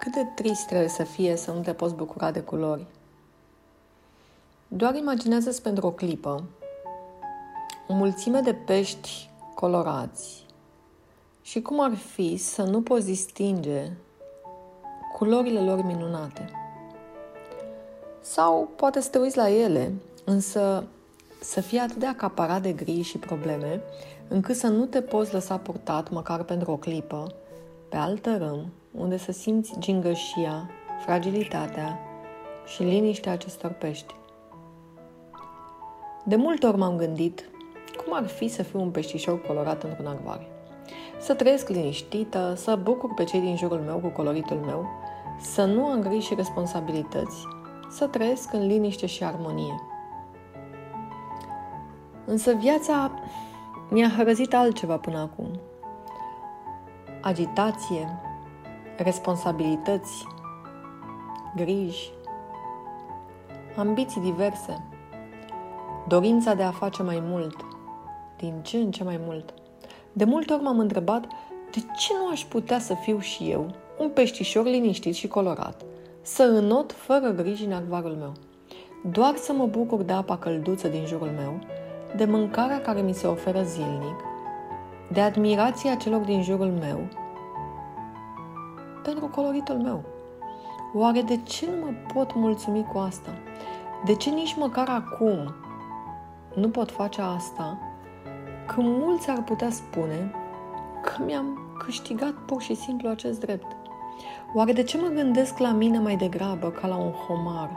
Cât de trist trebuie să fie să nu te poți bucura de culori. Doar imaginează-ți pentru o clipă o mulțime de pești colorați și cum ar fi să nu poți distinge culorile lor minunate. Sau poate să te uiți la ele, însă să fie atât de acaparat de gri și probleme, încât să nu te poți lăsa purtat, măcar pentru o clipă, pe altă râm, unde să simți gingășia, fragilitatea și liniștea acestor pești. De multe ori m-am gândit cum ar fi să fiu un peștișor colorat într-un acvariu. Să trăiesc liniștită, să bucur pe cei din jurul meu cu coloritul meu, să nu am griji și responsabilități, să trăiesc în liniște și armonie. Însă viața mi-a hărăzit altceva până acum. Agitație, responsabilități, griji, ambiții diverse, dorința de a face mai mult, din ce în ce mai mult. De multe ori m-am întrebat de ce nu aș putea să fiu și eu un peștișor liniștit și colorat, să înot fără griji în acvarul meu, doar să mă bucur de apa călduță din jurul meu, de mâncarea care mi se oferă zilnic, de admirația celor din jurul meu, pentru coloritul meu. Oare de ce nu mă pot mulțumi cu asta? De ce nici măcar acum nu pot face asta când mulți ar putea spune că mi-am câștigat pur și simplu acest drept? Oare de ce mă gândesc la mine mai degrabă ca la un homar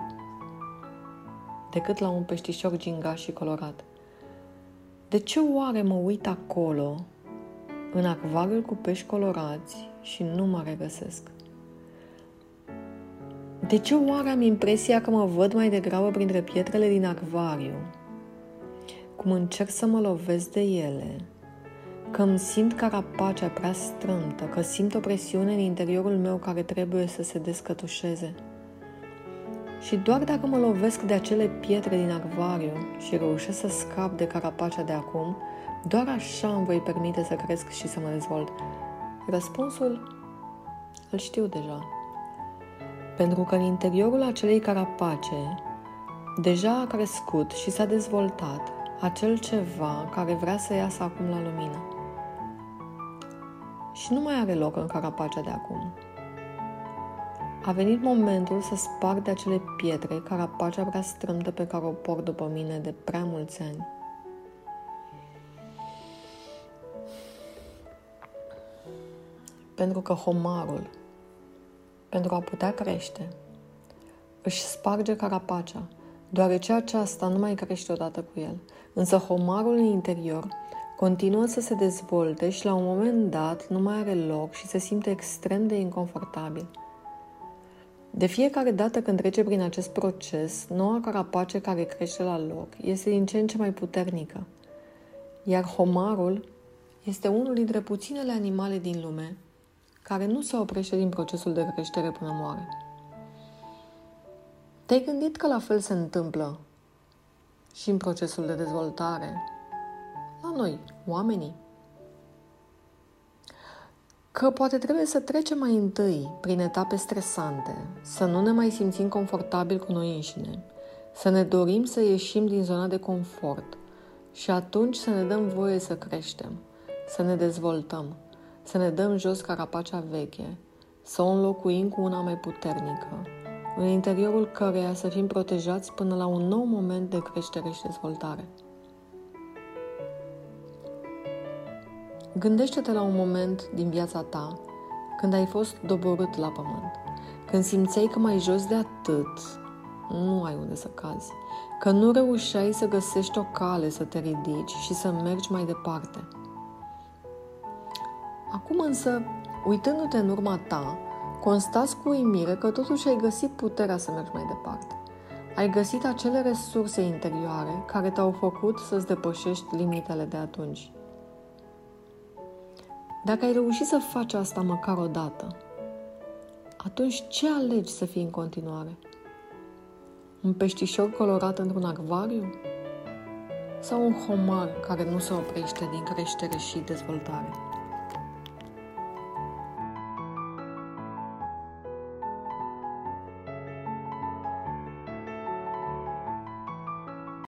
decât la un peștișor gingaș și colorat? De ce oare mă uit acolo, în acvariul cu pești colorați și nu mă regăsesc? De ce oare am impresia că mă văd mai degrabă printre pietrele din acvariu? Cum încerc să mă lovesc de ele, că îmi simt carapacea prea strâmtă, că simt o presiune în interiorul meu care trebuie să se descătușeze. Și doar dacă mă lovesc de acele pietre din acvariu și reușesc să scap de carapacea de acum, doar așa îmi voi permite să cresc și să mă dezvolt. Răspunsul îl știu deja. Pentru că în interiorul acelei carapace deja a crescut și s-a dezvoltat acel ceva care vrea să iasă acum la lumină. Și nu mai are loc în carapacea de acum. A venit momentul să sparg de acele pietre carapacea prea strâmtă pe care o port după mine de prea mulți ani. Pentru că homarul, pentru a putea crește, își sparge carapacea, deoarece aceasta nu mai crește odată cu el. Însă homarul în interior continuă să se dezvolte și la un moment dat nu mai are loc și se simte extrem de inconfortabil – de fiecare dată când trece prin acest proces, noua carapace care crește la loc este din ce în ce mai puternică. Iar homarul este unul dintre puținele animale din lume care nu se oprește din procesul de creștere până moare. Te-ai gândit că la fel se întâmplă și în procesul de dezvoltare la noi, oamenii? că poate trebuie să trecem mai întâi prin etape stresante, să nu ne mai simțim confortabil cu noi înșine, să ne dorim să ieșim din zona de confort și atunci să ne dăm voie să creștem, să ne dezvoltăm, să ne dăm jos carapacea veche, să o înlocuim cu una mai puternică, în interiorul căreia să fim protejați până la un nou moment de creștere și dezvoltare. Gândește-te la un moment din viața ta când ai fost doborât la pământ, când simțeai că mai jos de atât nu ai unde să cazi, că nu reușeai să găsești o cale să te ridici și să mergi mai departe. Acum însă, uitându-te în urma ta, constați cu uimire că totuși ai găsit puterea să mergi mai departe. Ai găsit acele resurse interioare care te-au făcut să-ți depășești limitele de atunci. Dacă ai reușit să faci asta măcar o dată, atunci ce alegi să fii în continuare? Un peștișor colorat într-un acvariu? Sau un homar care nu se oprește din creștere și dezvoltare?